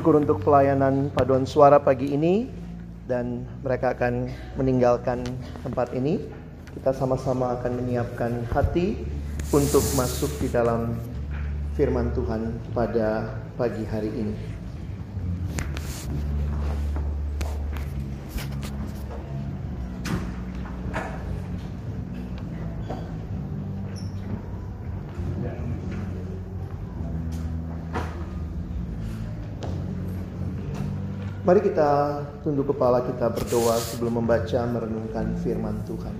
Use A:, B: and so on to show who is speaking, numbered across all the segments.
A: Bersyukur untuk pelayanan paduan suara pagi ini dan mereka akan meninggalkan tempat ini. Kita sama-sama akan menyiapkan hati untuk masuk di dalam firman Tuhan pada pagi hari ini. Mari kita tunduk kepala kita berdoa sebelum membaca merenungkan firman Tuhan.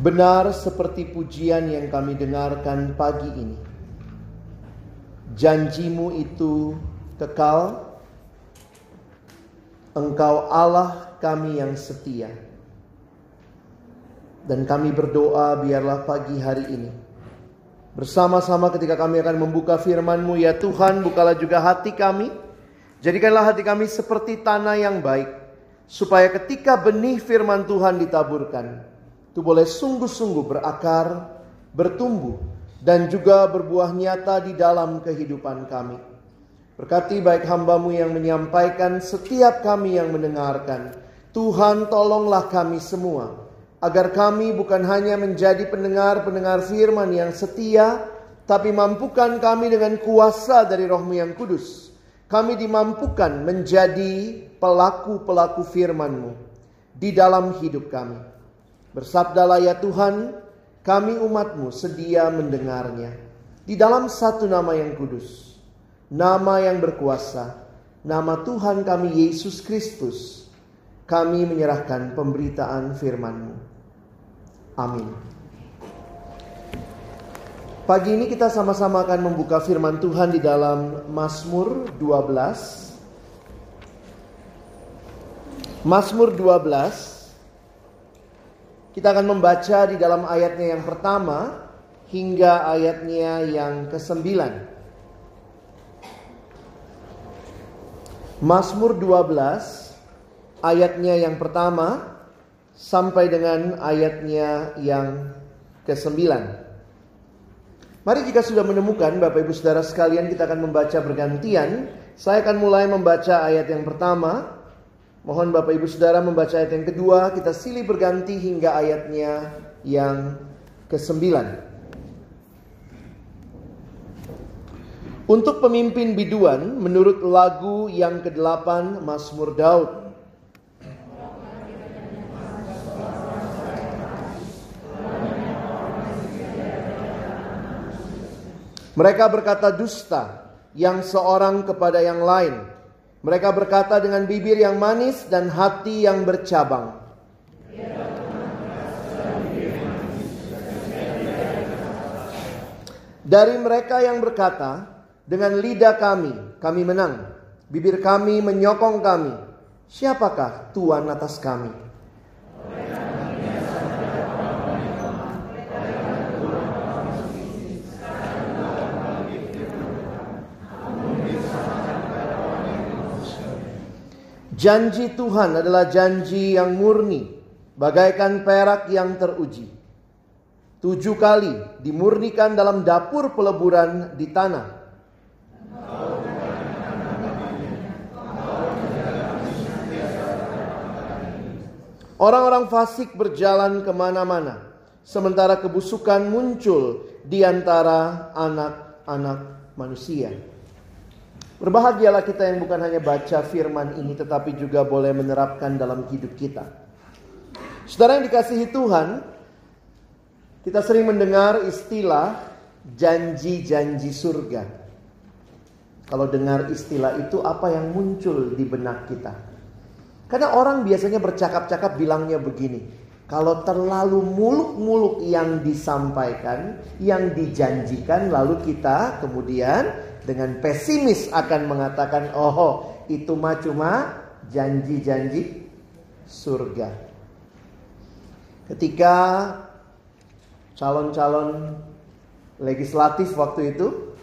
A: Benar seperti pujian yang kami dengarkan pagi ini. Janjimu itu kekal. Engkau Allah kami yang setia. Dan kami berdoa biarlah pagi hari ini Bersama-sama ketika kami akan membuka firman-Mu ya Tuhan, bukalah juga hati kami. Jadikanlah hati kami seperti tanah yang baik. Supaya ketika benih firman Tuhan ditaburkan, itu boleh sungguh-sungguh berakar, bertumbuh, dan juga berbuah nyata di dalam kehidupan kami. Berkati baik hambamu yang menyampaikan, setiap kami yang mendengarkan. Tuhan tolonglah kami semua agar kami bukan hanya menjadi pendengar-pendengar firman yang setia, tapi mampukan kami dengan kuasa dari rohmu yang kudus. Kami dimampukan menjadi pelaku-pelaku firman-Mu di dalam hidup kami. Bersabdalah ya Tuhan, kami umat-Mu sedia mendengarnya. Di dalam satu nama yang kudus, nama yang berkuasa, nama Tuhan kami Yesus Kristus,
B: kami menyerahkan pemberitaan firman-Mu. Amin. Pagi ini kita sama-sama akan membuka firman Tuhan di dalam Mazmur 12. Mazmur 12. Kita akan membaca di dalam ayatnya yang pertama hingga ayatnya yang ke-9. Mazmur 12 ayatnya yang pertama sampai dengan ayatnya yang ke-9. Mari jika sudah menemukan Bapak Ibu Saudara sekalian kita akan membaca bergantian. Saya akan mulai membaca ayat yang pertama. Mohon Bapak Ibu Saudara membaca ayat yang kedua. Kita silih berganti hingga ayatnya yang kesembilan. Untuk pemimpin biduan menurut lagu yang kedelapan Mazmur Daud. Mereka berkata dusta yang seorang kepada yang lain. Mereka berkata dengan bibir yang manis dan hati yang bercabang. Dari mereka yang berkata, dengan lidah kami, kami menang. Bibir kami menyokong kami. Siapakah Tuhan atas kami? Janji Tuhan adalah janji yang murni, bagaikan perak yang teruji. Tujuh kali dimurnikan dalam dapur peleburan di tanah. Orang-orang fasik berjalan ke mana-mana, sementara kebusukan muncul di antara anak-anak manusia. Berbahagialah kita yang bukan hanya baca firman ini tetapi juga boleh menerapkan dalam hidup kita. Saudara yang dikasihi Tuhan, kita sering mendengar istilah janji-janji surga. Kalau dengar istilah itu apa yang muncul di benak kita? Karena orang biasanya bercakap-cakap bilangnya begini, kalau terlalu muluk-muluk yang disampaikan, yang dijanjikan lalu kita kemudian dengan pesimis akan mengatakan oh itu mah cuma janji-janji surga. Ketika calon-calon legislatif waktu itu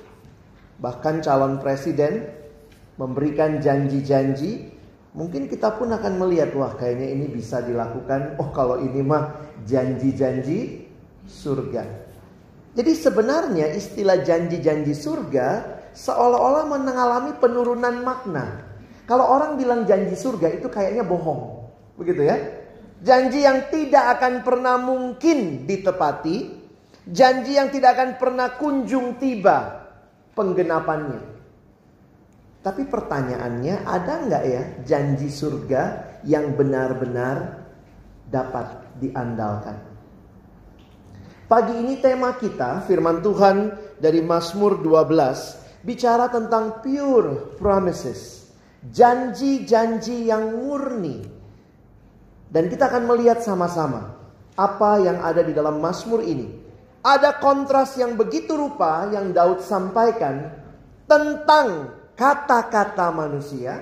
B: bahkan calon presiden memberikan janji-janji mungkin kita pun akan melihat wah kayaknya ini bisa dilakukan oh kalau ini mah janji-janji surga. Jadi sebenarnya istilah janji-janji surga seolah-olah mengalami penurunan makna. Kalau orang bilang janji surga itu kayaknya bohong. Begitu ya. Janji yang tidak akan pernah mungkin ditepati. Janji yang tidak akan pernah kunjung tiba penggenapannya. Tapi pertanyaannya ada nggak ya janji surga yang benar-benar dapat diandalkan? Pagi ini tema kita firman Tuhan dari Mazmur 12 bicara tentang pure promises. Janji-janji yang murni. Dan kita akan melihat sama-sama apa yang ada di dalam Mazmur ini. Ada kontras yang begitu rupa yang Daud sampaikan tentang kata-kata manusia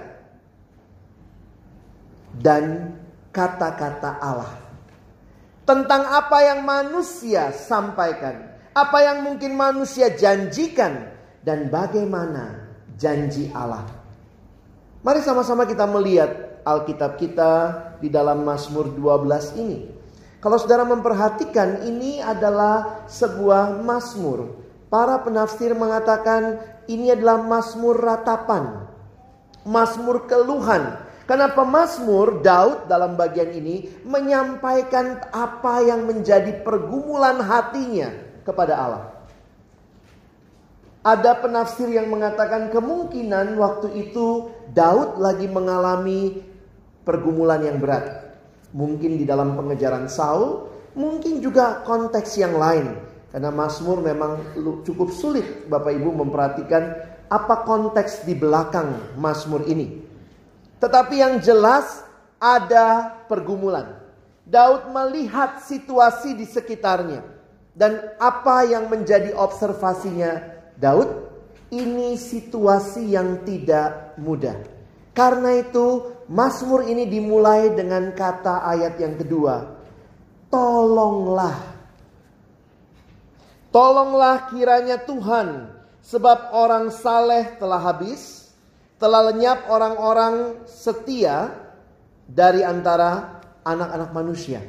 B: dan kata-kata Allah. Tentang apa yang manusia sampaikan, apa yang mungkin manusia janjikan, dan bagaimana janji Allah. Mari sama-sama kita melihat Alkitab kita di dalam Mazmur 12 ini. Kalau saudara memperhatikan ini adalah sebuah Mazmur. Para penafsir mengatakan ini adalah Mazmur ratapan. Mazmur keluhan. Karena pemazmur Daud dalam bagian ini menyampaikan apa yang menjadi pergumulan hatinya kepada Allah. Ada penafsir yang mengatakan kemungkinan waktu itu Daud lagi mengalami pergumulan yang berat. Mungkin di dalam pengejaran Saul, mungkin juga konteks yang lain. Karena Mazmur memang cukup sulit Bapak Ibu memperhatikan apa konteks di belakang Mazmur ini. Tetapi yang jelas ada pergumulan. Daud melihat situasi di sekitarnya. Dan apa yang menjadi observasinya Daud? Ini situasi yang tidak mudah. Karena itu Mazmur ini dimulai dengan kata ayat yang kedua. Tolonglah. Tolonglah kiranya Tuhan. Sebab orang saleh telah habis. Telah lenyap orang-orang setia dari antara anak-anak manusia.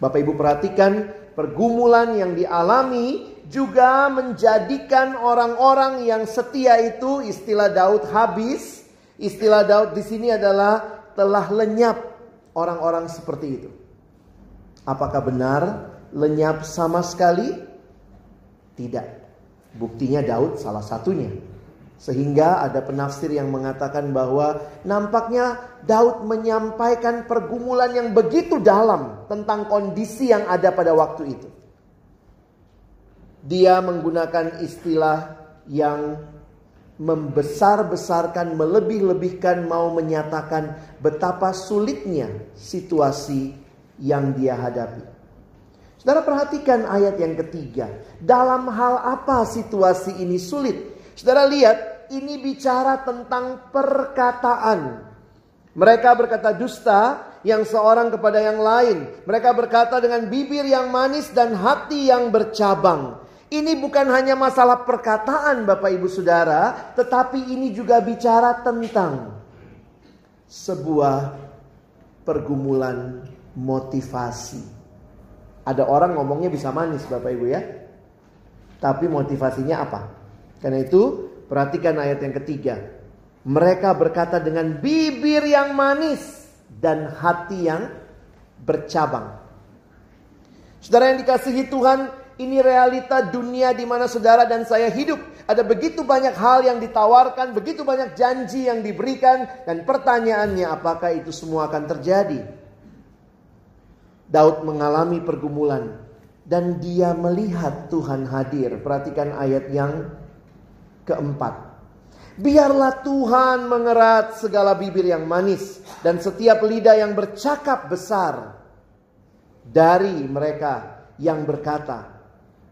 B: Bapak Ibu perhatikan pergumulan yang dialami juga menjadikan orang-orang yang setia itu istilah Daud habis. Istilah Daud di sini adalah telah lenyap orang-orang seperti itu. Apakah benar lenyap sama sekali? Tidak. Buktinya Daud salah satunya. Sehingga ada penafsir yang mengatakan bahwa nampaknya Daud menyampaikan pergumulan yang begitu dalam tentang kondisi yang ada pada waktu itu. Dia menggunakan istilah yang membesar-besarkan, melebih-lebihkan, mau menyatakan betapa sulitnya situasi yang dia hadapi. Saudara perhatikan ayat yang ketiga. Dalam hal apa situasi ini sulit? Saudara lihat, ini bicara tentang perkataan. Mereka berkata dusta yang seorang kepada yang lain. Mereka berkata dengan bibir yang manis dan hati yang bercabang. Ini bukan hanya masalah perkataan Bapak Ibu Saudara, tetapi ini juga bicara tentang sebuah pergumulan motivasi. Ada orang ngomongnya bisa manis Bapak Ibu ya. Tapi motivasinya apa? Karena itu perhatikan ayat yang ketiga. Mereka berkata dengan bibir yang manis dan hati yang bercabang. Saudara yang dikasihi Tuhan, ini realita dunia di mana saudara dan saya hidup. Ada begitu banyak hal yang ditawarkan, begitu banyak janji yang diberikan, dan pertanyaannya apakah itu semua akan terjadi? Daud mengalami pergumulan dan dia melihat Tuhan hadir. Perhatikan ayat yang keempat. Biarlah Tuhan mengerat segala bibir yang manis dan setiap lidah yang bercakap besar dari mereka yang berkata,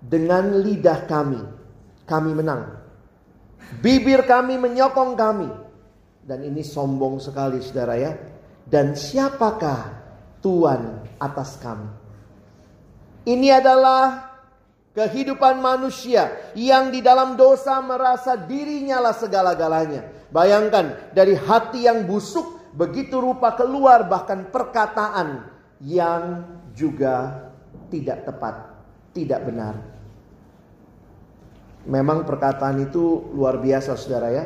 B: dengan lidah kami, kami menang. Bibir kami menyokong kami. Dan ini sombong sekali saudara ya. Dan siapakah Tuhan atas kami? Ini adalah kehidupan manusia yang di dalam dosa merasa dirinya lah segala-galanya. Bayangkan dari hati yang busuk begitu rupa keluar bahkan perkataan yang juga tidak tepat, tidak benar. Memang perkataan itu luar biasa saudara ya.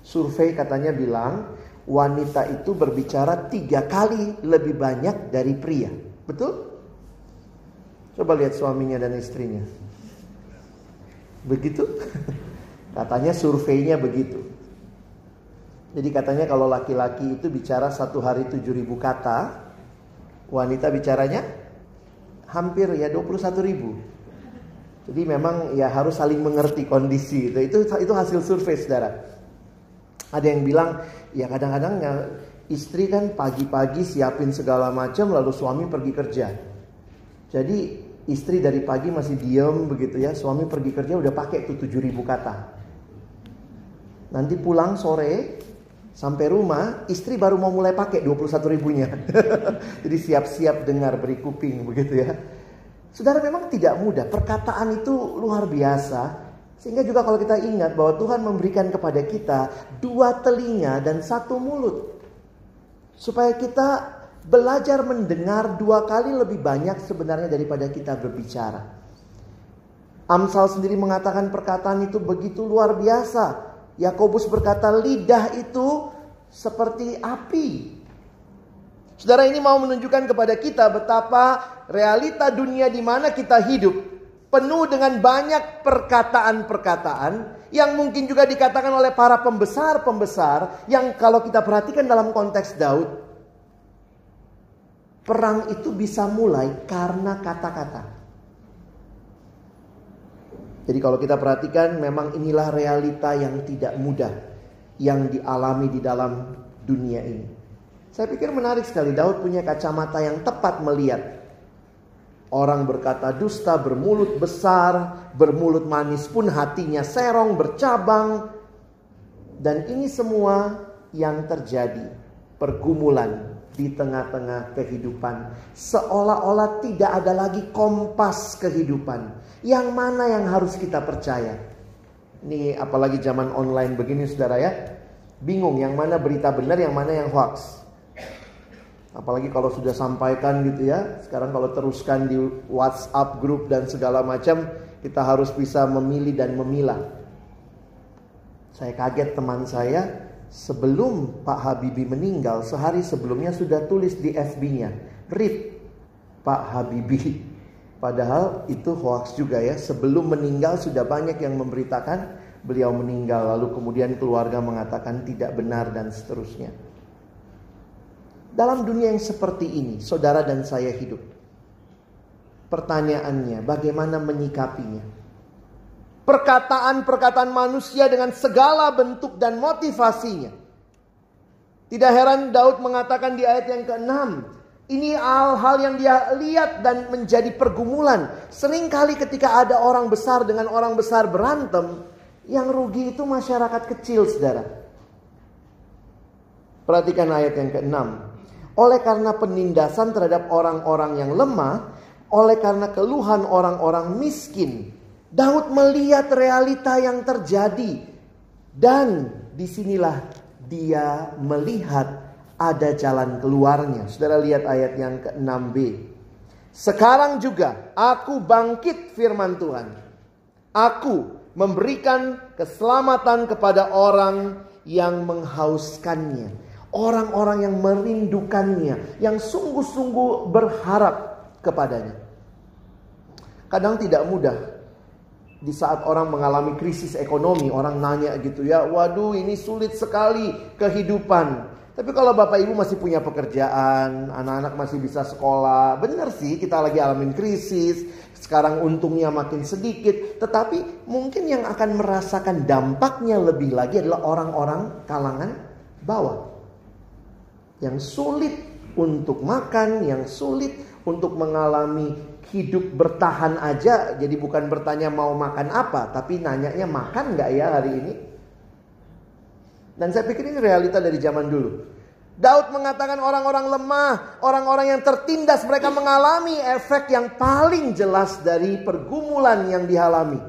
B: Survei katanya bilang wanita itu berbicara tiga kali lebih banyak dari pria. Betul? Coba lihat suaminya dan istrinya. Begitu? Katanya surveinya begitu. Jadi katanya kalau laki-laki itu bicara satu hari tujuh ribu kata, wanita bicaranya hampir ya 21 ribu. Jadi memang ya harus saling mengerti kondisi itu. Itu itu hasil survei saudara. Ada yang bilang ya kadang-kadang ya, istri kan pagi-pagi siapin segala macam lalu suami pergi kerja. Jadi istri dari pagi masih diem begitu ya, suami pergi kerja udah pakai tuh 7000 kata. Nanti pulang sore sampai rumah istri baru mau mulai pakai 21 ribunya. Jadi siap-siap dengar beri kuping begitu ya. Saudara memang tidak mudah. Perkataan itu luar biasa. Sehingga juga kalau kita ingat bahwa Tuhan memberikan kepada kita dua telinga dan satu mulut. Supaya kita belajar mendengar dua kali lebih banyak sebenarnya daripada kita berbicara. Amsal sendiri mengatakan perkataan itu begitu luar biasa. Yakobus berkata lidah itu seperti api Saudara ini mau menunjukkan kepada kita betapa realita dunia di mana kita hidup penuh dengan banyak perkataan-perkataan yang mungkin juga dikatakan oleh para pembesar-pembesar yang kalau kita perhatikan dalam konteks Daud perang itu bisa mulai karena kata-kata. Jadi kalau kita perhatikan memang inilah realita yang tidak mudah yang dialami di dalam dunia ini. Saya pikir menarik sekali Daud punya kacamata yang tepat melihat. Orang berkata dusta, bermulut besar, bermulut manis pun hatinya serong, bercabang. Dan ini semua yang terjadi. Pergumulan di tengah-tengah kehidupan. Seolah-olah tidak ada lagi kompas kehidupan. Yang mana yang harus kita percaya? Ini apalagi zaman online begini saudara ya. Bingung yang mana berita benar, yang mana yang hoax. Apalagi kalau sudah sampaikan gitu ya. Sekarang kalau teruskan di WhatsApp grup dan segala macam, kita harus bisa memilih dan memilah. Saya kaget teman saya sebelum Pak Habibie meninggal, sehari sebelumnya sudah tulis di FB-nya, "Read Pak Habibie." Padahal itu hoax juga ya. Sebelum meninggal sudah banyak yang memberitakan beliau meninggal, lalu kemudian keluarga mengatakan tidak benar dan seterusnya. Dalam dunia yang seperti ini, saudara dan saya hidup. Pertanyaannya, bagaimana menyikapinya? Perkataan-perkataan manusia dengan segala bentuk dan motivasinya. Tidak heran Daud mengatakan di ayat yang ke-6, ini hal-hal yang dia lihat dan menjadi pergumulan. Seringkali ketika ada orang besar dengan orang besar berantem, yang rugi itu masyarakat kecil, saudara. Perhatikan ayat yang ke-6. Oleh karena penindasan terhadap orang-orang yang lemah, oleh karena keluhan orang-orang miskin, Daud melihat realita yang terjadi dan di sinilah dia melihat ada jalan keluarnya. Saudara lihat ayat yang ke-6b. Sekarang juga aku bangkit firman Tuhan. Aku memberikan keselamatan kepada orang yang menghauskannya orang-orang yang merindukannya, yang sungguh-sungguh berharap kepadanya. Kadang tidak mudah di saat orang mengalami krisis ekonomi, orang nanya gitu ya, waduh ini sulit sekali kehidupan. Tapi kalau bapak ibu masih punya pekerjaan, anak-anak masih bisa sekolah, benar sih kita lagi alamin krisis, sekarang untungnya makin sedikit, tetapi mungkin yang akan merasakan dampaknya lebih lagi adalah orang-orang kalangan bawah yang sulit untuk makan, yang sulit untuk mengalami hidup bertahan aja. Jadi bukan bertanya mau makan apa, tapi nanyanya makan nggak ya hari ini? Dan saya pikir ini realita dari zaman dulu. Daud mengatakan orang-orang lemah, orang-orang yang tertindas, mereka mengalami efek yang paling jelas dari pergumulan yang dialami.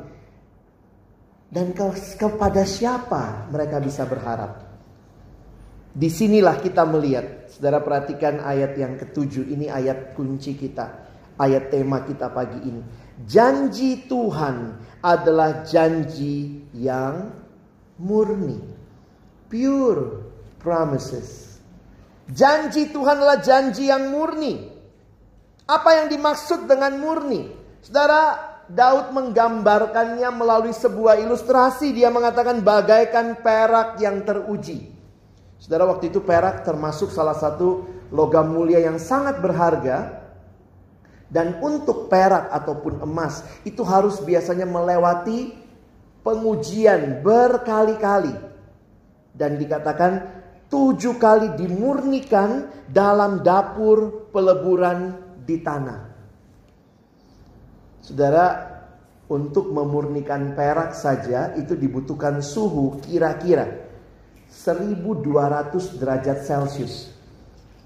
B: Dan ke kepada siapa mereka bisa berharap? Di sinilah kita melihat. Saudara perhatikan ayat yang ketujuh. Ini ayat kunci kita. Ayat tema kita pagi ini. Janji Tuhan adalah janji yang murni. Pure promises. Janji Tuhan adalah janji yang murni. Apa yang dimaksud dengan murni? Saudara, Daud menggambarkannya melalui sebuah ilustrasi. Dia mengatakan bagaikan perak yang teruji. Saudara waktu itu perak termasuk salah satu logam mulia yang sangat berharga. Dan untuk perak ataupun emas itu harus biasanya melewati pengujian berkali-kali. Dan dikatakan tujuh kali dimurnikan dalam dapur peleburan di tanah. Saudara, untuk memurnikan perak saja itu dibutuhkan suhu kira-kira 1200 derajat Celcius.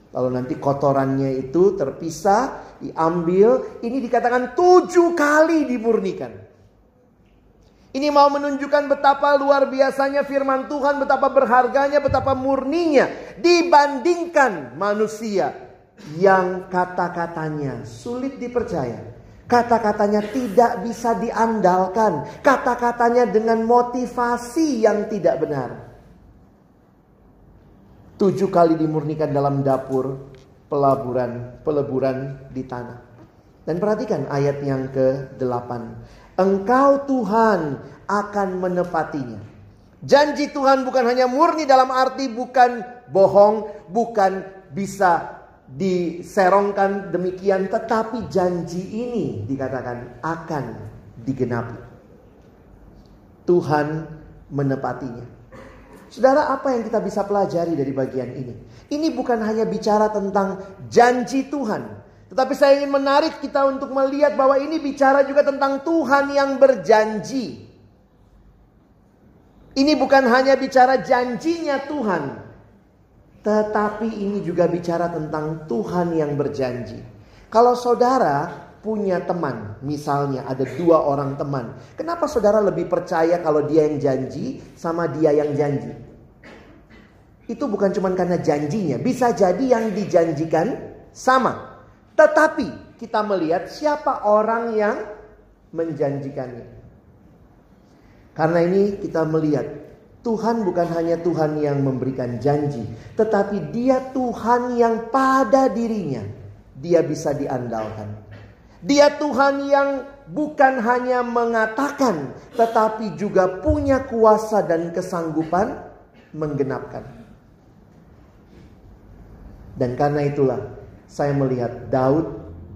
B: Lalu nanti kotorannya itu terpisah, diambil. Ini dikatakan tujuh kali dimurnikan. Ini mau menunjukkan betapa luar biasanya firman Tuhan, betapa berharganya, betapa murninya dibandingkan manusia yang kata-katanya sulit dipercaya. Kata-katanya tidak bisa diandalkan. Kata-katanya dengan motivasi yang tidak benar tujuh kali dimurnikan dalam dapur pelaburan peleburan di tanah. Dan perhatikan ayat yang ke-8. Engkau Tuhan akan menepatinya. Janji Tuhan bukan hanya murni dalam arti bukan bohong, bukan bisa diserongkan demikian, tetapi janji ini dikatakan akan digenapi. Tuhan menepatinya. Saudara, apa yang kita bisa pelajari dari bagian ini? Ini bukan hanya bicara tentang janji Tuhan, tetapi saya ingin menarik kita untuk melihat bahwa ini bicara juga tentang Tuhan yang berjanji. Ini bukan hanya bicara janjinya Tuhan, tetapi ini juga bicara tentang Tuhan yang berjanji. Kalau saudara punya teman, misalnya ada dua orang teman, kenapa saudara lebih percaya kalau dia yang janji sama dia yang janji? Itu bukan cuma karena janjinya, bisa jadi yang dijanjikan sama. Tetapi kita melihat siapa orang yang menjanjikannya. Karena ini kita melihat Tuhan bukan hanya Tuhan yang memberikan janji, tetapi Dia Tuhan yang pada dirinya dia bisa diandalkan. Dia Tuhan yang bukan hanya mengatakan, tetapi juga punya kuasa dan kesanggupan menggenapkan. Dan karena itulah saya melihat Daud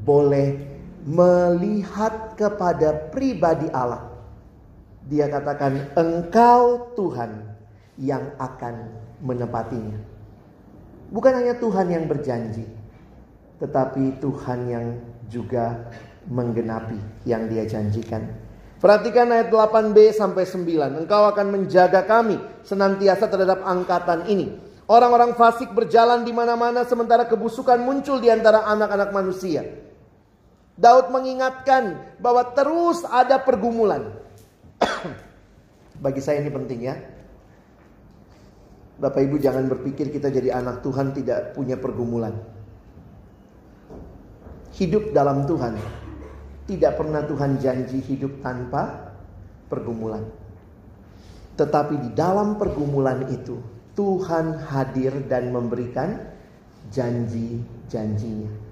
B: boleh melihat kepada pribadi Allah dia katakan, "Engkau Tuhan yang akan menepatinya." Bukan hanya Tuhan yang berjanji, tetapi Tuhan yang juga menggenapi yang dia janjikan. Perhatikan ayat 8b sampai 9. Engkau akan menjaga kami senantiasa terhadap angkatan ini. Orang-orang fasik berjalan di mana-mana sementara kebusukan muncul di antara anak-anak manusia. Daud mengingatkan bahwa terus ada pergumulan. Bagi saya ini penting ya. Bapak Ibu jangan berpikir kita jadi anak Tuhan tidak punya pergumulan. Hidup dalam Tuhan. Tidak pernah Tuhan janji hidup tanpa pergumulan. Tetapi di dalam pergumulan itu Tuhan hadir dan memberikan janji-janjinya.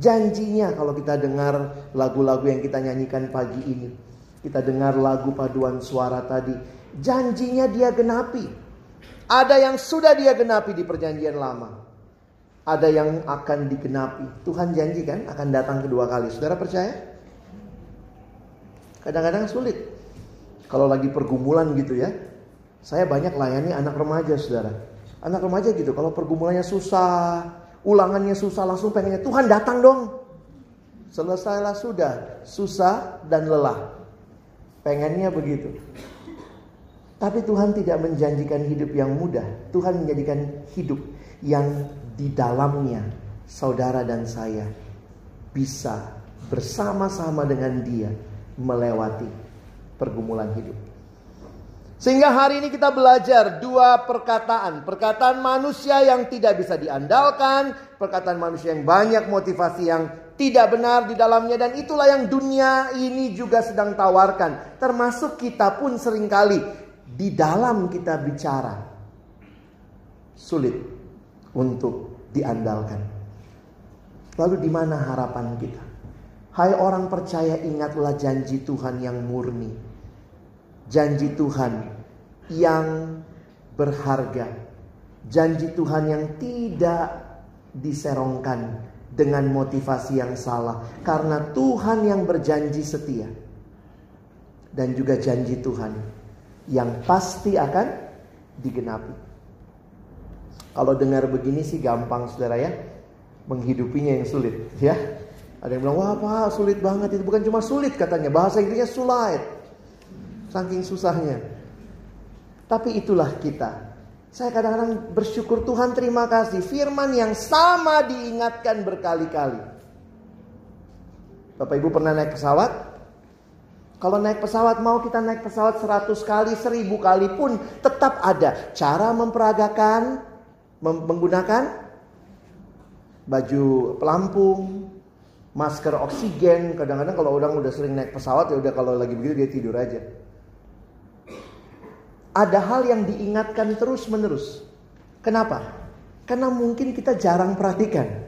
B: Janjinya kalau kita dengar lagu-lagu yang kita nyanyikan pagi ini kita dengar lagu paduan suara tadi. Janjinya dia genapi. Ada yang sudah dia genapi di perjanjian lama. Ada yang akan digenapi. Tuhan janji kan akan datang kedua kali. Saudara percaya? Kadang-kadang sulit. Kalau lagi pergumulan gitu ya. Saya banyak layani anak remaja saudara. Anak remaja gitu kalau pergumulannya susah. Ulangannya susah langsung pengennya Tuhan datang dong. Selesailah sudah. Susah dan lelah. Pengennya begitu. Tapi Tuhan tidak menjanjikan hidup yang mudah. Tuhan menjadikan hidup yang di dalamnya saudara dan saya bisa bersama-sama dengan dia melewati pergumulan hidup. Sehingga hari ini kita belajar dua perkataan. Perkataan manusia yang tidak bisa diandalkan. Perkataan manusia yang banyak motivasi yang tidak benar di dalamnya dan itulah yang dunia ini juga sedang tawarkan termasuk kita pun sering kali di dalam kita bicara sulit untuk diandalkan lalu di mana harapan kita hai orang percaya ingatlah janji Tuhan yang murni janji Tuhan yang berharga janji Tuhan yang tidak diserongkan dengan motivasi yang salah karena Tuhan yang berjanji setia dan juga janji Tuhan yang pasti akan digenapi. Kalau dengar begini sih gampang saudara ya menghidupinya yang sulit ya. Ada yang bilang wah apa sulit banget itu bukan cuma sulit katanya bahasa Inggrisnya sulit saking susahnya. Tapi itulah kita saya kadang-kadang bersyukur Tuhan terima kasih. Firman yang sama diingatkan berkali-kali. Bapak Ibu pernah naik pesawat? Kalau naik pesawat mau kita naik pesawat 100 kali, 1000 kali pun tetap ada cara memperagakan menggunakan baju pelampung, masker oksigen. Kadang-kadang kalau orang udah sering naik pesawat ya udah kalau lagi begitu dia tidur aja ada hal yang diingatkan terus-menerus. Kenapa? Karena mungkin kita jarang perhatikan.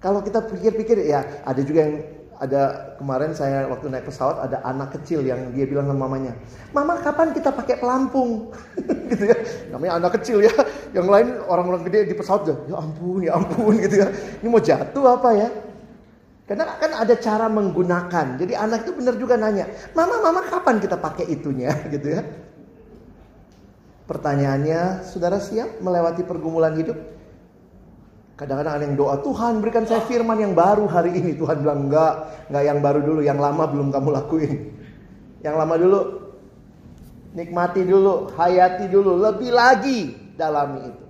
B: Kalau kita pikir-pikir ya ada juga yang ada kemarin saya waktu naik pesawat ada anak kecil yang dia bilang sama mamanya, "Mama, kapan kita pakai pelampung?" gitu ya. Namanya anak kecil ya. Yang lain orang-orang gede di pesawat ya, ya ampun, ya ampun gitu ya. Ini mau jatuh apa ya? Karena kan ada cara menggunakan. Jadi anak itu benar juga nanya, "Mama, mama kapan kita pakai itunya?" gitu ya. Pertanyaannya, saudara siap melewati pergumulan hidup? Kadang-kadang ada yang doa, Tuhan berikan saya firman yang baru hari ini. Tuhan bilang, enggak, enggak yang baru dulu, yang lama belum kamu lakuin. Yang lama dulu, nikmati dulu, hayati dulu, lebih lagi dalami itu.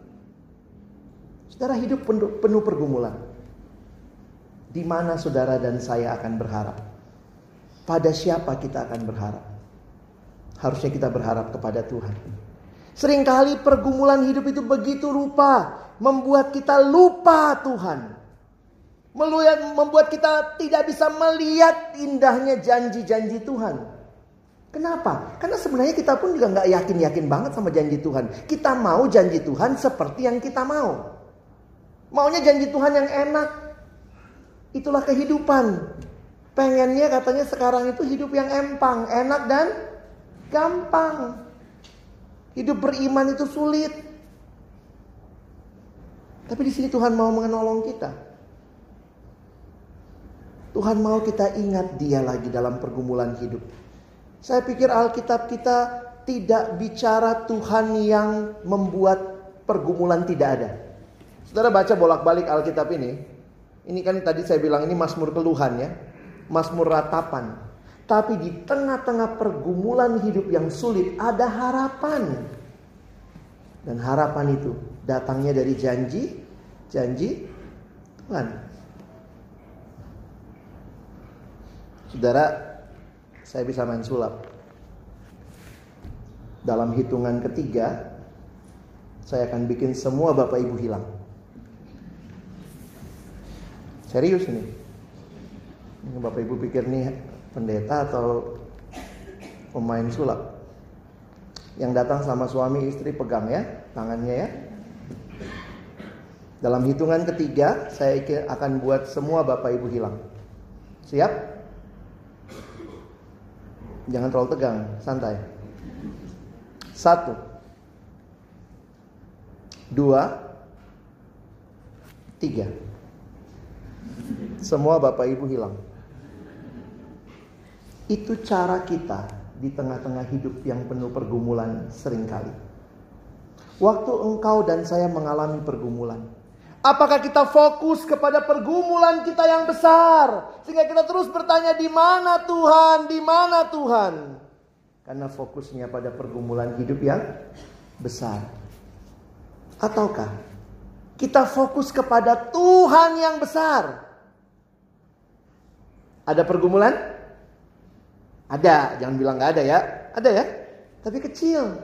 B: Saudara hidup penuh, penuh pergumulan. Di mana saudara dan saya akan berharap? Pada siapa kita akan berharap? Harusnya kita berharap kepada Tuhan. Seringkali pergumulan hidup itu begitu rupa membuat kita lupa Tuhan. Membuat kita tidak bisa melihat indahnya janji-janji Tuhan. Kenapa? Karena sebenarnya kita pun juga nggak yakin-yakin banget sama janji Tuhan. Kita mau janji Tuhan seperti yang kita mau. Maunya janji Tuhan yang enak. Itulah kehidupan. Pengennya katanya sekarang itu hidup yang empang, enak dan gampang. Hidup beriman itu sulit. Tapi di sini Tuhan mau menolong kita. Tuhan mau kita ingat dia lagi dalam pergumulan hidup. Saya pikir Alkitab kita tidak bicara Tuhan yang membuat pergumulan tidak ada. Saudara baca bolak-balik Alkitab ini. Ini kan tadi saya bilang ini Mazmur keluhan ya. Mazmur ratapan. Tapi di tengah-tengah pergumulan hidup yang sulit ada harapan. Dan harapan itu datangnya dari janji, janji Tuhan. Saudara, saya bisa main sulap. Dalam hitungan ketiga, saya akan bikin semua Bapak Ibu hilang. Serius. Ini Bapak Ibu pikir nih pendeta atau pemain sulap. Yang datang sama suami istri pegang ya tangannya ya. Dalam hitungan ketiga saya akan buat semua Bapak Ibu hilang. Siap? Jangan terlalu tegang, santai. Satu. Dua. Tiga. Semua Bapak Ibu hilang. Itu cara kita di tengah-tengah hidup yang penuh pergumulan sering kali. Waktu engkau dan saya mengalami pergumulan. Apakah kita fokus kepada pergumulan kita yang besar? Sehingga kita terus bertanya di mana Tuhan, di mana Tuhan? Karena fokusnya pada pergumulan hidup yang besar. Ataukah kita fokus kepada Tuhan yang besar? Ada pergumulan? Ada, jangan bilang nggak ada ya. Ada ya, tapi kecil.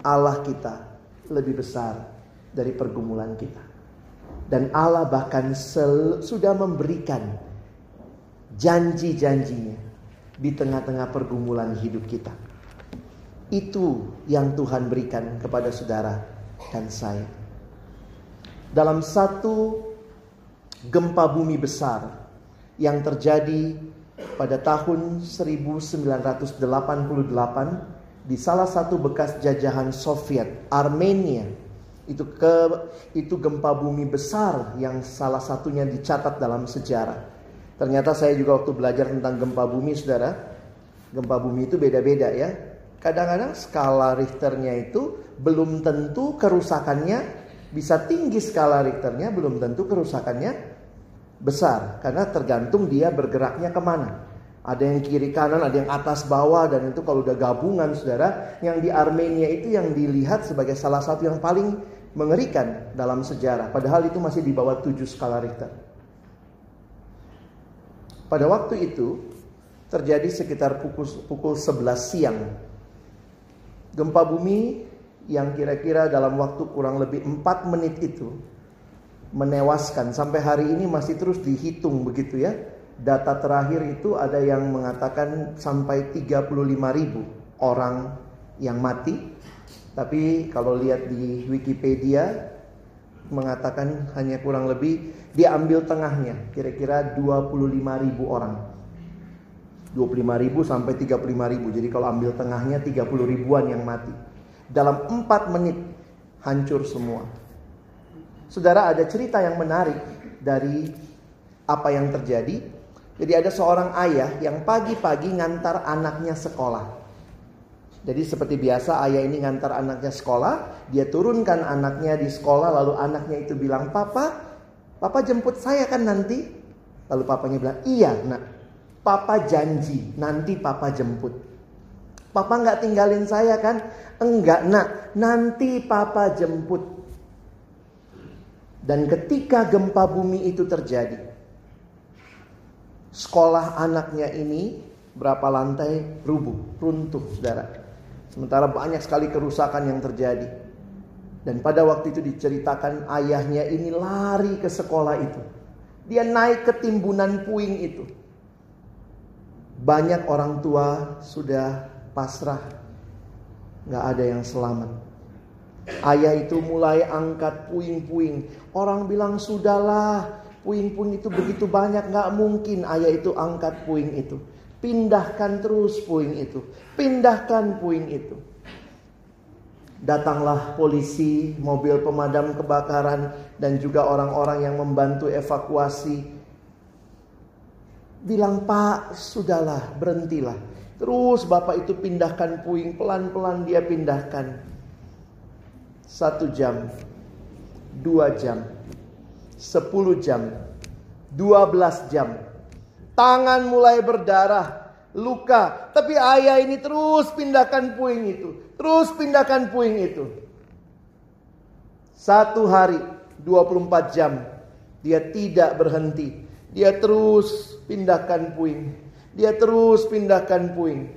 B: Allah kita lebih besar dari pergumulan kita. Dan Allah bahkan sudah memberikan janji-janjinya di tengah-tengah pergumulan hidup kita. Itu yang Tuhan berikan kepada saudara dan saya. Dalam satu gempa bumi besar yang terjadi pada tahun 1988 di salah satu bekas jajahan Soviet, Armenia. Itu ke itu gempa bumi besar yang salah satunya dicatat dalam sejarah. Ternyata saya juga waktu belajar tentang gempa bumi, Saudara, gempa bumi itu beda-beda ya. Kadang-kadang skala Richternya itu belum tentu kerusakannya bisa tinggi skala Richternya, belum tentu kerusakannya besar karena tergantung dia bergeraknya ke mana. Ada yang kiri kanan, ada yang atas bawah dan itu kalau udah gabungan saudara, yang di Armenia itu yang dilihat sebagai salah satu yang paling mengerikan dalam sejarah. Padahal itu masih di bawah 7 skala Richter. Pada waktu itu terjadi sekitar pukul, pukul 11 siang. Gempa bumi yang kira-kira dalam waktu kurang lebih 4 menit itu menewaskan sampai hari ini masih terus dihitung begitu ya. Data terakhir itu ada yang mengatakan sampai 35 ribu orang yang mati. Tapi kalau lihat di Wikipedia mengatakan hanya kurang lebih diambil tengahnya kira-kira 25 ribu orang. 25 ribu sampai 35 ribu. Jadi kalau ambil tengahnya 30 ribuan yang mati. Dalam 4 menit hancur semua. Saudara ada cerita yang menarik dari apa yang terjadi. Jadi ada seorang ayah yang pagi-pagi ngantar anaknya sekolah. Jadi seperti biasa ayah ini ngantar anaknya sekolah, dia turunkan anaknya di sekolah lalu anaknya itu bilang, "Papa, papa jemput saya kan nanti?" Lalu papanya bilang, "Iya, Nak. Papa janji nanti papa jemput." Papa nggak tinggalin saya kan? Enggak, Nak. Nanti papa jemput. Dan ketika gempa bumi itu terjadi, sekolah anaknya ini berapa lantai rubuh, runtuh, saudara. Sementara banyak sekali kerusakan yang terjadi. Dan pada waktu itu diceritakan ayahnya ini lari ke sekolah itu. Dia naik ke timbunan puing itu. Banyak orang tua sudah pasrah. Gak ada yang selamat. Ayah itu mulai angkat puing-puing. Orang bilang sudahlah puing-puing itu begitu banyak. Gak mungkin ayah itu angkat puing itu. Pindahkan terus puing itu. Pindahkan puing itu. Datanglah polisi, mobil pemadam kebakaran, dan juga orang-orang yang membantu evakuasi. Bilang, Pak, sudahlah, berhentilah. Terus bapak itu pindahkan puing, pelan-pelan dia pindahkan. Satu jam, dua jam, sepuluh jam, dua belas jam, Tangan mulai berdarah, luka. Tapi ayah ini terus pindahkan puing itu. Terus pindahkan puing itu. Satu hari, 24 jam. Dia tidak berhenti. Dia terus pindahkan puing. Dia terus pindahkan puing.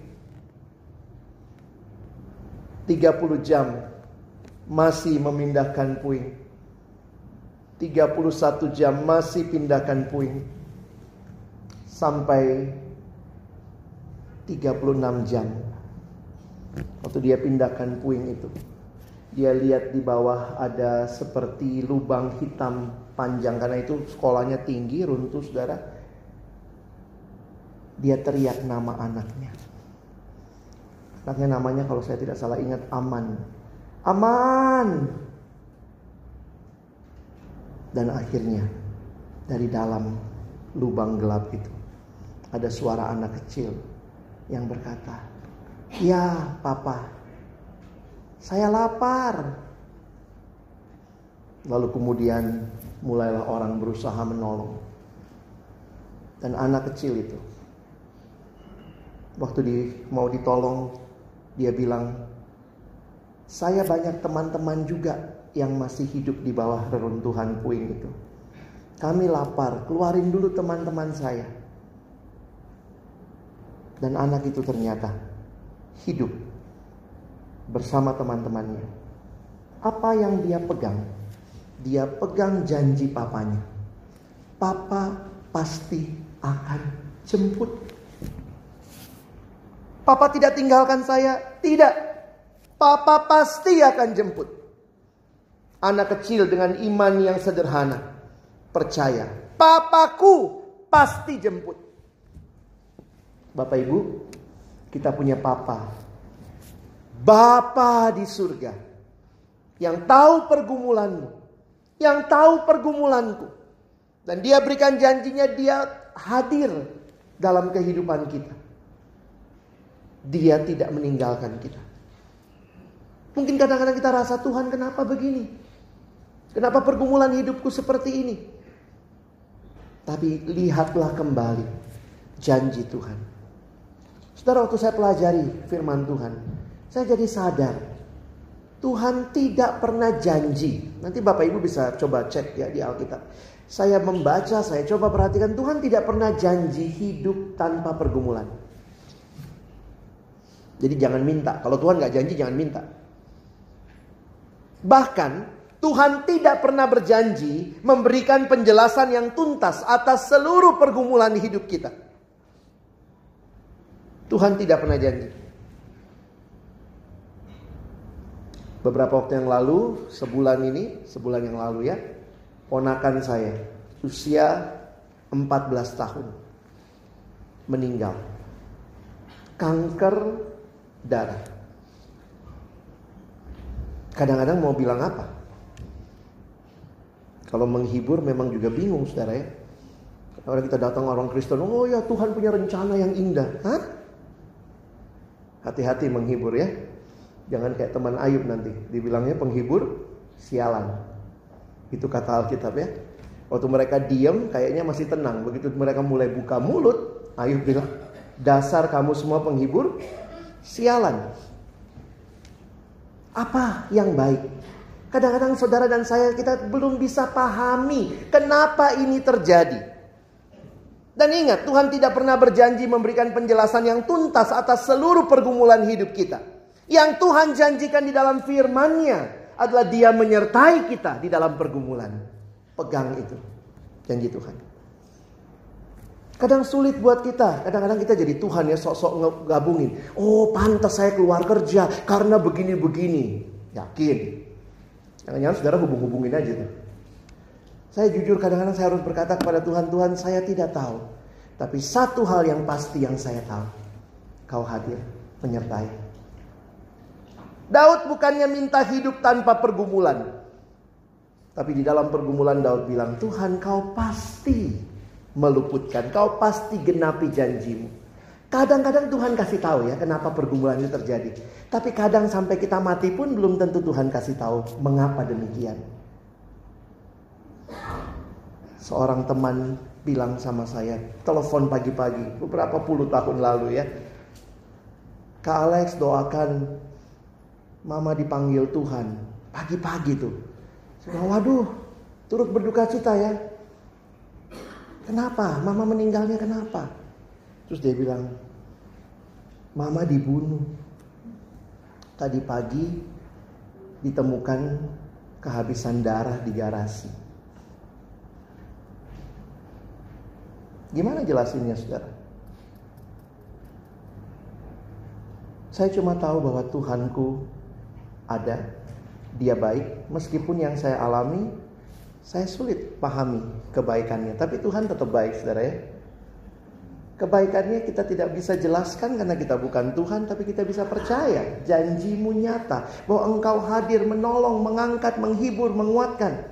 B: 30 jam masih memindahkan puing. 31 jam masih pindahkan puing sampai 36 jam. Waktu dia pindahkan puing itu. Dia lihat di bawah ada seperti lubang hitam panjang karena itu sekolahnya tinggi runtuh saudara. Dia teriak nama anaknya. Anaknya namanya kalau saya tidak salah ingat Aman. Aman. Dan akhirnya dari dalam lubang gelap itu ada suara anak kecil yang berkata, "Ya, Papa, saya lapar." Lalu kemudian mulailah orang berusaha menolong. Dan anak kecil itu waktu di, mau ditolong dia bilang, "Saya banyak teman-teman juga yang masih hidup di bawah reruntuhan puing itu. Kami lapar, keluarin dulu teman-teman saya." Dan anak itu ternyata hidup bersama teman-temannya. Apa yang dia pegang? Dia pegang janji papanya. Papa pasti akan jemput. Papa tidak tinggalkan saya. Tidak. Papa pasti akan jemput. Anak kecil dengan iman yang sederhana. Percaya. Papaku pasti jemput. Bapak Ibu, kita punya Papa. Bapa di surga. Yang tahu pergumulanmu. Yang tahu pergumulanku. Dan dia berikan janjinya dia hadir dalam kehidupan kita. Dia tidak meninggalkan kita. Mungkin kadang-kadang kita rasa Tuhan kenapa begini? Kenapa pergumulan hidupku seperti ini? Tapi lihatlah kembali janji Tuhan. Saudara waktu saya pelajari firman Tuhan, saya jadi sadar Tuhan tidak pernah janji. Nanti Bapak Ibu bisa coba cek ya di Alkitab. Saya membaca, saya coba perhatikan Tuhan tidak pernah janji hidup tanpa pergumulan. Jadi jangan minta. Kalau Tuhan nggak janji jangan minta. Bahkan Tuhan tidak pernah berjanji memberikan penjelasan yang tuntas atas seluruh pergumulan hidup kita. Tuhan tidak pernah janji. Beberapa waktu yang lalu, sebulan ini, sebulan yang lalu ya, ponakan saya, usia 14 tahun, meninggal. Kanker darah. Kadang-kadang mau bilang apa? Kalau menghibur memang juga bingung saudara ya. Kalau kita datang orang Kristen, oh ya Tuhan punya rencana yang indah. Hah? Hati-hati menghibur ya. Jangan kayak teman Ayub nanti. Dibilangnya penghibur sialan. Itu kata Alkitab ya. Waktu mereka diem kayaknya masih tenang. Begitu mereka mulai buka mulut, Ayub bilang, dasar kamu semua penghibur sialan. Apa yang baik? Kadang-kadang saudara dan saya kita belum bisa pahami kenapa ini terjadi. Dan ingat, Tuhan tidak pernah berjanji memberikan penjelasan yang tuntas atas seluruh pergumulan hidup kita. Yang Tuhan janjikan di dalam firman-Nya adalah Dia menyertai kita di dalam pergumulan. Pegang itu, janji Tuhan. Kadang sulit buat kita, kadang-kadang kita jadi Tuhan ya sok-sok gabungin. Oh pantas saya keluar kerja karena begini-begini. Yakin. Jangan-jangan saudara hubung-hubungin aja tuh. Saya jujur kadang-kadang saya harus berkata kepada Tuhan, Tuhan saya tidak tahu. Tapi satu hal yang pasti yang saya tahu. Kau hadir, menyertai. Daud bukannya minta hidup tanpa pergumulan. Tapi di dalam pergumulan Daud bilang, Tuhan kau pasti meluputkan. Kau pasti genapi janjimu. Kadang-kadang Tuhan kasih tahu ya kenapa pergumulan itu terjadi. Tapi kadang sampai kita mati pun belum tentu Tuhan kasih tahu mengapa demikian. Seorang teman bilang sama saya, telepon pagi-pagi, beberapa puluh tahun lalu ya. Kak Alex doakan mama dipanggil Tuhan. Pagi-pagi tuh. Bilang, waduh, turut berduka cita ya. Kenapa? Mama meninggalnya kenapa? Terus dia bilang, mama dibunuh. Tadi pagi ditemukan kehabisan darah di garasi. Gimana jelasinnya saudara? Saya cuma tahu bahwa Tuhanku ada, dia baik, meskipun yang saya alami, saya sulit pahami kebaikannya. Tapi Tuhan tetap baik saudara ya. Kebaikannya kita tidak bisa jelaskan karena kita bukan Tuhan, tapi kita bisa percaya janjimu nyata bahwa engkau hadir menolong, mengangkat, menghibur, menguatkan.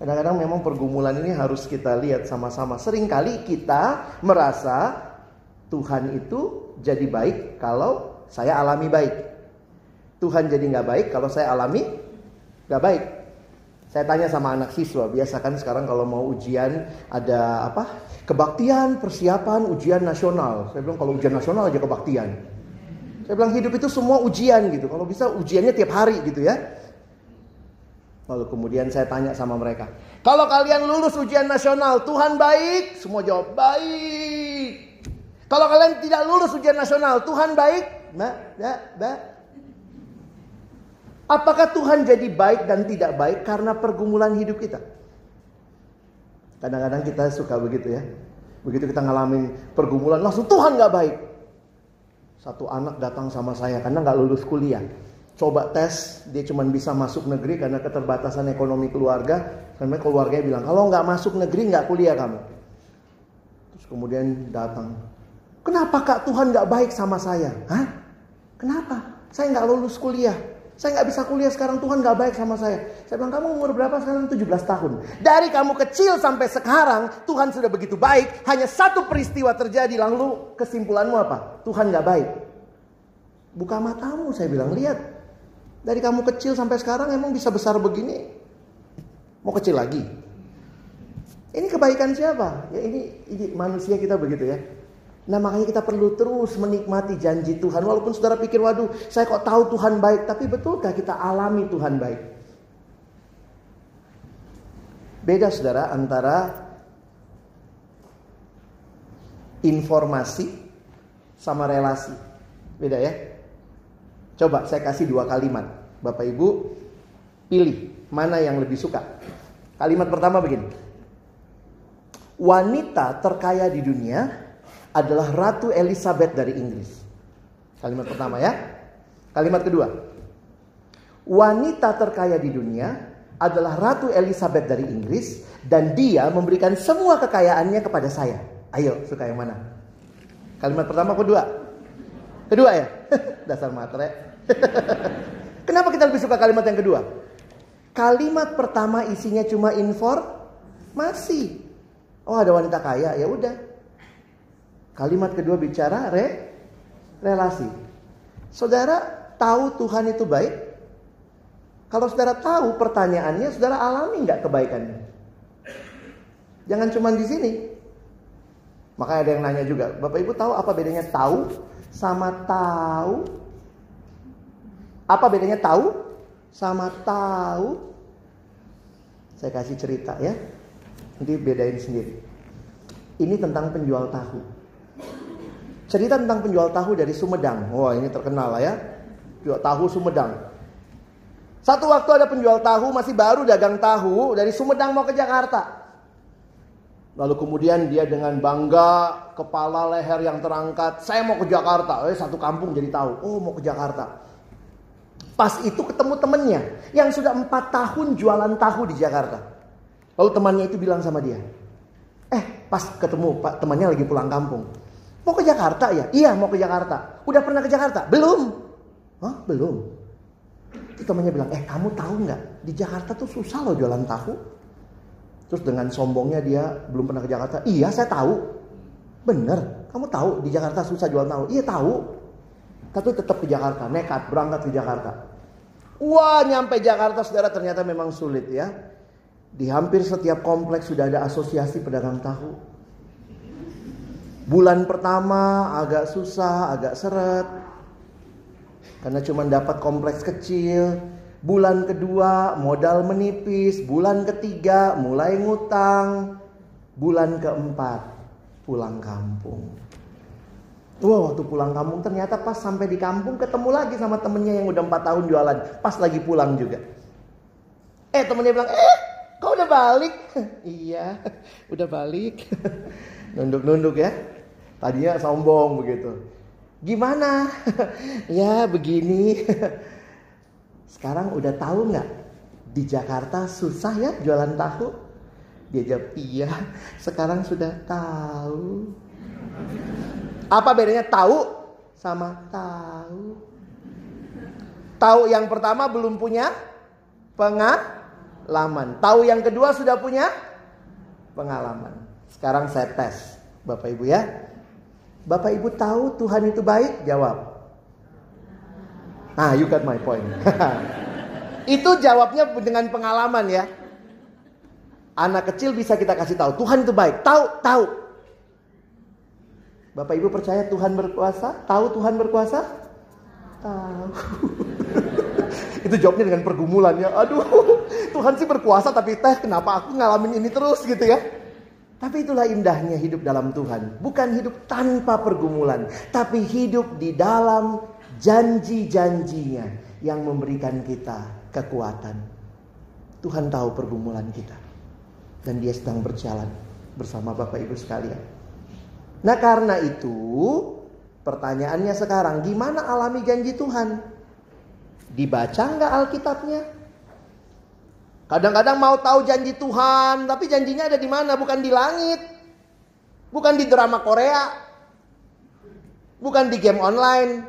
B: Kadang-kadang memang pergumulan ini harus kita lihat sama-sama. Seringkali kita merasa Tuhan itu jadi baik kalau saya alami baik. Tuhan jadi nggak baik kalau saya alami nggak baik. Saya tanya sama anak siswa, biasa kan sekarang kalau mau ujian ada apa? Kebaktian, persiapan, ujian nasional. Saya bilang kalau ujian nasional aja kebaktian. Saya bilang hidup itu semua ujian gitu. Kalau bisa ujiannya tiap hari gitu ya. Lalu kemudian saya tanya sama mereka, kalau kalian lulus ujian nasional, Tuhan baik? Semua jawab baik. Kalau kalian tidak lulus ujian nasional, Tuhan baik? Mbak, mbak, mbak. Apakah Tuhan jadi baik dan tidak baik karena pergumulan hidup kita? Kadang-kadang kita suka begitu ya. Begitu kita ngalamin pergumulan, langsung Tuhan gak baik. Satu anak datang sama saya karena gak lulus kuliah coba tes dia cuma bisa masuk negeri karena keterbatasan ekonomi keluarga karena keluarganya bilang kalau nggak masuk negeri nggak kuliah kamu terus kemudian datang kenapa kak Tuhan nggak baik sama saya Hah? kenapa saya nggak lulus kuliah saya nggak bisa kuliah sekarang Tuhan nggak baik sama saya saya bilang kamu umur berapa sekarang 17 tahun dari kamu kecil sampai sekarang Tuhan sudah begitu baik hanya satu peristiwa terjadi lalu kesimpulanmu apa Tuhan nggak baik buka matamu saya bilang lihat dari kamu kecil sampai sekarang emang bisa besar begini? Mau kecil lagi? Ini kebaikan siapa? Ya ini, ini manusia kita begitu ya. Nah makanya kita perlu terus menikmati janji Tuhan. Walaupun saudara pikir, waduh saya kok tahu Tuhan baik. Tapi betulkah kita alami Tuhan baik? Beda saudara antara informasi sama relasi. Beda ya. Coba saya kasih dua kalimat. Bapak Ibu pilih mana yang lebih suka. Kalimat pertama begini. Wanita terkaya di dunia adalah Ratu Elizabeth dari Inggris. Kalimat pertama ya. Kalimat kedua. Wanita terkaya di dunia adalah Ratu Elizabeth dari Inggris dan dia memberikan semua kekayaannya kepada saya. Ayo, suka yang mana? Kalimat pertama kedua? Kedua ya? Dasar matre. Kenapa kita lebih suka kalimat yang kedua? Kalimat pertama isinya cuma informasi. Oh ada wanita kaya, ya udah. Kalimat kedua bicara re relasi. Saudara tahu Tuhan itu baik? Kalau saudara tahu pertanyaannya, saudara alami nggak kebaikannya? Jangan cuma di sini. Makanya ada yang nanya juga, Bapak Ibu tahu apa bedanya tahu sama tahu? Apa bedanya tahu sama tahu? Saya kasih cerita ya. Nanti bedain sendiri. Ini tentang penjual tahu. Cerita tentang penjual tahu dari Sumedang. Wah, ini terkenal lah ya. Jual tahu Sumedang. Satu waktu ada penjual tahu masih baru dagang tahu dari Sumedang mau ke Jakarta. Lalu kemudian dia dengan bangga, kepala leher yang terangkat, saya mau ke Jakarta. Eh, satu kampung jadi tahu, oh mau ke Jakarta. Pas itu ketemu temennya yang sudah empat tahun jualan tahu di Jakarta. Lalu temannya itu bilang sama dia, eh pas ketemu temannya lagi pulang kampung. Mau ke Jakarta ya? Iya mau ke Jakarta. Udah pernah ke Jakarta? Belum. Hah? Belum. Itu temannya bilang, eh kamu tahu nggak di Jakarta tuh susah loh jualan tahu. Terus dengan sombongnya dia belum pernah ke Jakarta. Iya saya tahu. Bener. Kamu tahu di Jakarta susah jual tahu. Iya tahu. Tapi tetap ke Jakarta. Nekat berangkat ke Jakarta. Wah nyampe Jakarta saudara ternyata memang sulit ya. Di hampir setiap kompleks sudah ada asosiasi pedagang tahu. Bulan pertama agak susah, agak seret. Karena cuma dapat kompleks kecil. Bulan kedua modal menipis, bulan ketiga mulai ngutang, bulan keempat pulang kampung. Wah waktu pulang kampung ternyata pas sampai di kampung ketemu lagi sama temennya yang udah empat tahun jualan. Pas lagi pulang juga. Eh temennya bilang, eh kau udah balik? iya udah balik. Nunduk-nunduk ya. Tadinya sombong begitu. Gimana? ya begini. Sekarang udah tahu nggak di Jakarta susah ya jualan tahu? Dia jawab iya. Sekarang sudah tahu. Apa bedanya tahu sama tahu? Tahu yang pertama belum punya pengalaman. Tahu yang kedua sudah punya pengalaman. Sekarang saya tes, Bapak Ibu ya. Bapak Ibu tahu Tuhan itu baik? Jawab. Ah, you got my point. itu jawabnya dengan pengalaman ya. Anak kecil bisa kita kasih tahu, Tuhan itu baik. Tahu, tahu. Bapak Ibu percaya Tuhan berkuasa? Tahu Tuhan berkuasa? Tahu. itu jawabnya dengan pergumulan ya. Aduh, Tuhan sih berkuasa tapi teh kenapa aku ngalamin ini terus gitu ya. Tapi itulah indahnya hidup dalam Tuhan. Bukan hidup tanpa pergumulan, tapi hidup di dalam janji-janjinya yang memberikan kita kekuatan. Tuhan tahu pergumulan kita. Dan dia sedang berjalan bersama Bapak Ibu sekalian. Nah karena itu pertanyaannya sekarang gimana alami janji Tuhan? Dibaca nggak Alkitabnya? Kadang-kadang mau tahu janji Tuhan, tapi janjinya ada di mana? Bukan di langit. Bukan di drama Korea. Bukan di game online.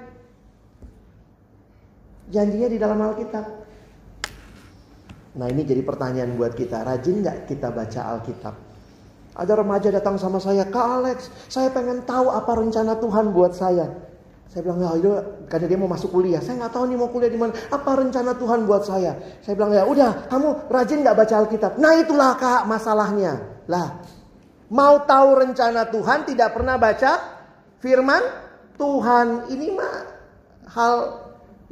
B: Janjinya di dalam Alkitab. Nah ini jadi pertanyaan buat kita. Rajin nggak kita baca Alkitab? Ada remaja datang sama saya, Kak Alex, saya pengen tahu apa rencana Tuhan buat saya. Saya bilang, ya itu karena dia mau masuk kuliah. Saya nggak tahu nih mau kuliah di mana. Apa rencana Tuhan buat saya? Saya bilang, ya udah, kamu rajin nggak baca Alkitab? Nah itulah kak masalahnya. Lah, mau tahu rencana Tuhan tidak pernah baca firman Tuhan. Ini mah hal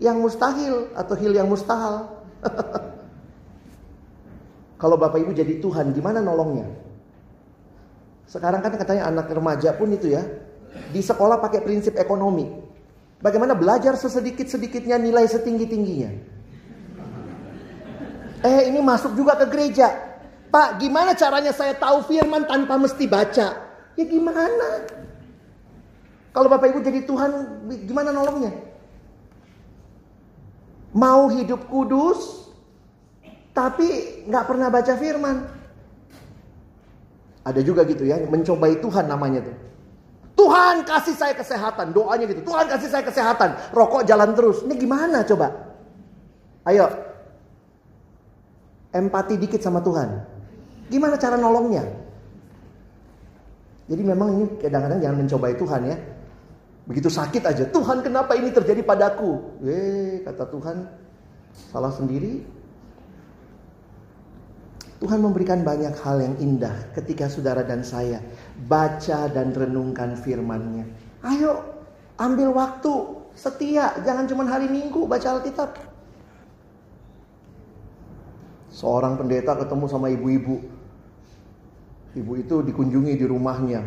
B: yang mustahil atau hil yang mustahil. Kalau Bapak Ibu jadi Tuhan, gimana nolongnya? Sekarang kan katanya anak remaja pun itu ya, di sekolah pakai prinsip ekonomi. Bagaimana belajar sesedikit-sedikitnya nilai setinggi-tingginya. Eh ini masuk juga ke gereja. Pak gimana caranya saya tahu firman tanpa mesti baca? Ya gimana? Kalau Bapak Ibu jadi Tuhan gimana nolongnya? Mau hidup kudus tapi nggak pernah baca firman. Ada juga gitu ya, mencobai Tuhan namanya tuh. Tuhan kasih saya kesehatan. Doanya gitu. Tuhan kasih saya kesehatan. Rokok jalan terus. Ini gimana coba? Ayo. Empati dikit sama Tuhan. Gimana cara nolongnya? Jadi memang ini kadang-kadang jangan mencobai Tuhan ya. Begitu sakit aja, Tuhan kenapa ini terjadi padaku? Eh, kata Tuhan, salah sendiri. Tuhan memberikan banyak hal yang indah ketika saudara dan saya baca dan renungkan firman-Nya. Ayo, ambil waktu setia, jangan cuma hari Minggu baca Alkitab. Seorang pendeta ketemu sama ibu-ibu. Ibu itu dikunjungi di rumahnya.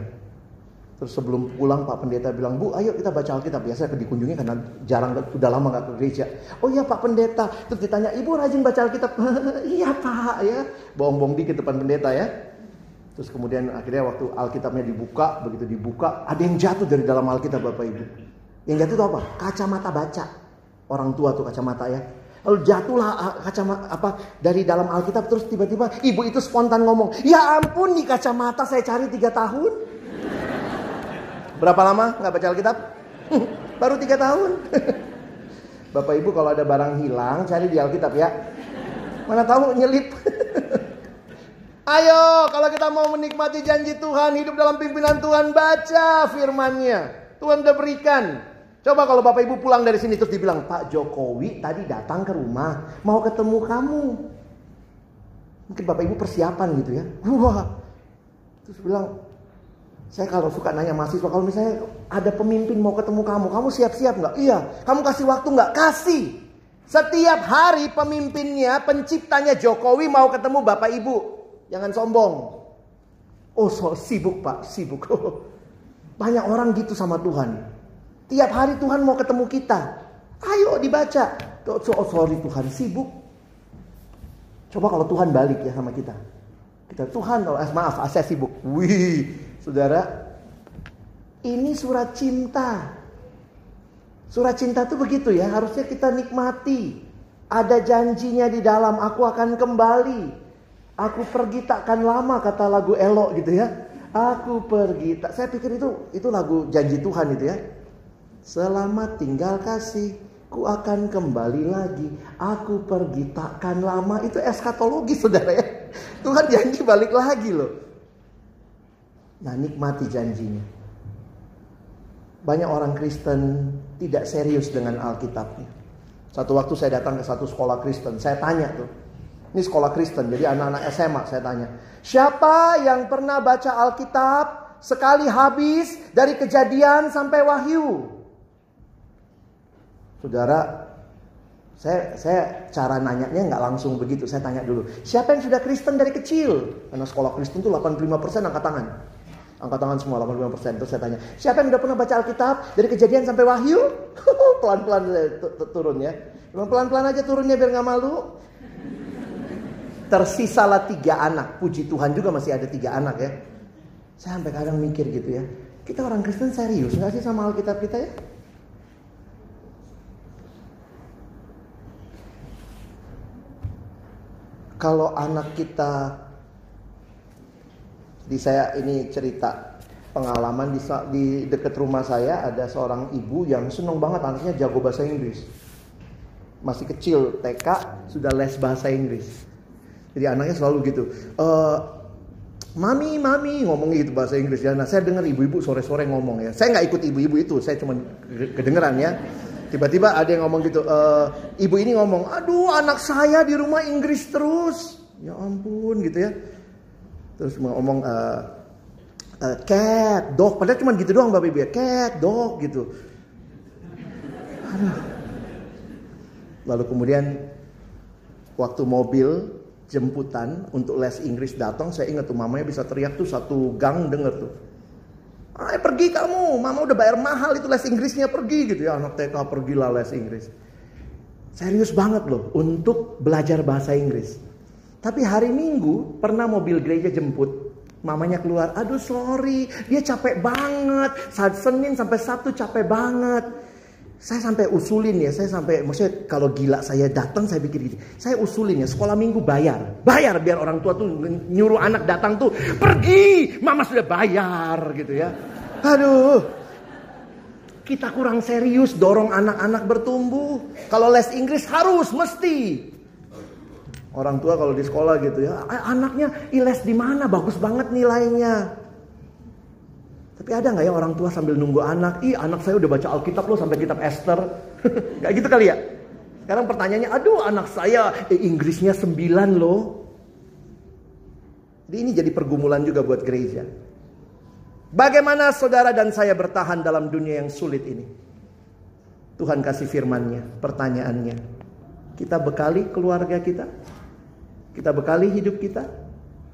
B: Terus sebelum pulang Pak Pendeta bilang, Bu ayo kita baca Alkitab. Biasa dikunjungi karena jarang, udah lama gak ke gereja. Oh iya Pak Pendeta. Terus ditanya, Ibu rajin baca Alkitab? iya Pak ya. Bohong-bohong dikit depan pendeta ya. Terus kemudian akhirnya waktu Alkitabnya dibuka, begitu dibuka, ada yang jatuh dari dalam Alkitab Bapak Ibu. Yang jatuh itu apa? Kacamata baca. Orang tua tuh kacamata ya. Lalu jatuhlah ah, kacamata apa dari dalam Alkitab terus tiba-tiba ibu itu spontan ngomong, ya ampun di kacamata saya cari tiga tahun. Berapa lama nggak baca Alkitab? Baru tiga tahun. Bapak Ibu kalau ada barang hilang cari di Alkitab ya. Mana tahu nyelip. Ayo kalau kita mau menikmati janji Tuhan hidup dalam pimpinan Tuhan baca firmannya. Tuhan udah berikan. Coba kalau Bapak Ibu pulang dari sini terus dibilang Pak Jokowi tadi datang ke rumah mau ketemu kamu. Mungkin Bapak Ibu persiapan gitu ya. Wah. Terus bilang saya kalau suka nanya mahasiswa, kalau misalnya ada pemimpin mau ketemu kamu, kamu siap-siap nggak? Iya. Kamu kasih waktu nggak? Kasih. Setiap hari pemimpinnya, penciptanya Jokowi mau ketemu Bapak Ibu. Jangan sombong. Oh so, sibuk Pak, sibuk. Banyak orang gitu sama Tuhan. Tiap hari Tuhan mau ketemu kita. Ayo dibaca. Oh sorry Tuhan, sibuk. Coba kalau Tuhan balik ya sama kita. Kita Tuhan, oh, maaf, saya sibuk. Wih, Saudara, ini surat cinta. Surat cinta itu begitu ya, harusnya kita nikmati. Ada janjinya di dalam, aku akan kembali. Aku pergi takkan lama kata lagu elok gitu ya. Aku pergi tak. Saya pikir itu itu lagu janji Tuhan itu ya. Selamat tinggal kasih, ku akan kembali lagi. Aku pergi takkan lama. Itu eskatologi saudara ya. Tuhan janji balik lagi loh. Nah nikmati janjinya. Banyak orang Kristen tidak serius dengan Alkitabnya. Satu waktu saya datang ke satu sekolah Kristen, saya tanya tuh. Ini sekolah Kristen, jadi anak-anak SMA saya tanya. Siapa yang pernah baca Alkitab sekali habis dari kejadian sampai wahyu? Saudara, saya, saya cara nanyanya nggak langsung begitu. Saya tanya dulu, siapa yang sudah Kristen dari kecil? Karena sekolah Kristen itu 85% angkat tangan. Angkat tangan semua 85%. Terus saya tanya, siapa yang udah pernah baca Alkitab dari kejadian sampai wahyu? Pelan-pelan turun ya. Pelan-pelan aja turunnya biar nggak malu. Tersisalah tiga anak. Puji Tuhan juga masih ada tiga anak ya. Saya sampai kadang mikir gitu ya. Kita orang Kristen serius nggak sih sama Alkitab kita ya? Kalau anak kita di saya ini cerita pengalaman di, di dekat rumah saya ada seorang ibu yang seneng banget anaknya jago bahasa Inggris. Masih kecil TK sudah les bahasa Inggris. Jadi anaknya selalu gitu. E, mami, mami ngomong gitu bahasa Inggris ya. Nah saya dengar ibu-ibu sore-sore ngomong ya. Saya nggak ikut ibu-ibu itu, saya cuma kedengeran ya. Tiba-tiba ada yang ngomong gitu, e, ibu ini ngomong, aduh anak saya di rumah Inggris terus. Ya ampun gitu ya terus ngomong uh, uh, cat, dog, padahal cuma gitu doang bapak ibu ya, cat, dog gitu. Lalu kemudian waktu mobil jemputan untuk les Inggris datang, saya ingat tuh mamanya bisa teriak tuh satu gang denger tuh. Ayo pergi kamu, mama udah bayar mahal itu les Inggrisnya pergi gitu ya anak TK pergilah les Inggris. Serius banget loh untuk belajar bahasa Inggris. Tapi hari Minggu pernah mobil gereja jemput. Mamanya keluar, aduh sorry, dia capek banget. Saat Senin sampai Sabtu capek banget. Saya sampai usulin ya, saya sampai maksudnya kalau gila saya datang saya pikir gitu. Saya usulin ya, sekolah minggu bayar. Bayar biar orang tua tuh nyuruh anak datang tuh, pergi, mama sudah bayar gitu ya. Aduh, kita kurang serius dorong anak-anak bertumbuh. Kalau les Inggris harus, mesti. Orang tua kalau di sekolah gitu ya, anaknya iles di mana? Bagus banget nilainya. Tapi ada nggak ya orang tua sambil nunggu anak, ih anak saya udah baca Alkitab loh sampai kitab Esther. Gak gitu kali ya? Sekarang pertanyaannya, aduh anak saya eh, Inggrisnya sembilan loh. Jadi ini jadi pergumulan juga buat gereja. Bagaimana saudara dan saya bertahan dalam dunia yang sulit ini? Tuhan kasih firmannya, pertanyaannya. Kita bekali keluarga kita? Kita bekali hidup kita?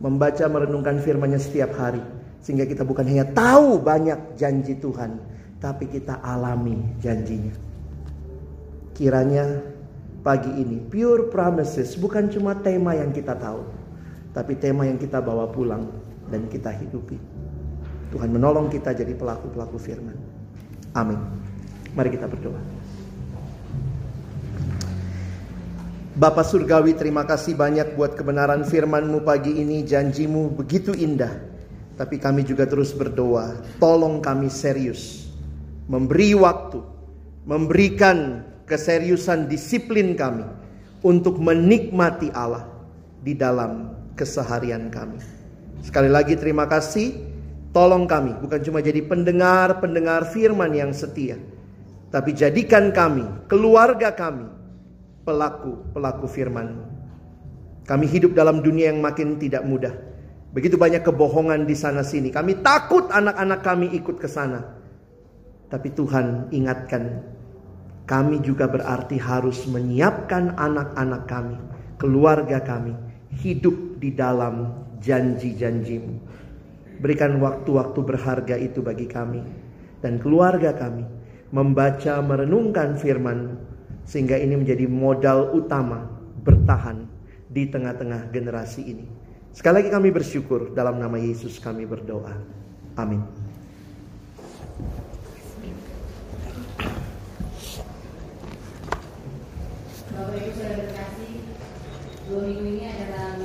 B: Membaca merenungkan firmannya setiap hari. Sehingga kita bukan hanya tahu banyak janji Tuhan. Tapi kita alami janjinya. Kiranya pagi ini pure promises bukan cuma tema yang kita tahu. Tapi tema yang kita bawa pulang dan kita hidupi. Tuhan menolong kita jadi pelaku-pelaku firman. Amin. Mari kita berdoa. Bapak Surgawi terima kasih banyak buat kebenaran firman-Mu pagi ini. Janjimu begitu indah. Tapi kami juga terus berdoa. Tolong kami serius. Memberi waktu. Memberikan keseriusan disiplin kami. Untuk menikmati Allah. Di dalam keseharian kami. Sekali lagi terima kasih. Tolong kami bukan cuma jadi pendengar-pendengar firman yang setia. Tapi jadikan kami, keluarga kami, pelaku-pelaku firman. Kami hidup dalam dunia yang makin tidak mudah. Begitu banyak kebohongan di sana sini. Kami takut anak-anak kami ikut ke sana. Tapi Tuhan ingatkan, kami juga berarti harus menyiapkan anak-anak kami, keluarga kami, hidup di dalam janji-janjimu. Berikan waktu-waktu berharga itu bagi kami dan keluarga kami membaca merenungkan firman sehingga ini menjadi modal utama bertahan di tengah-tengah generasi ini. Sekali lagi kami bersyukur dalam nama Yesus kami berdoa. Amin.
A: Bapak Ibu saya berkasih, dua minggu ini ada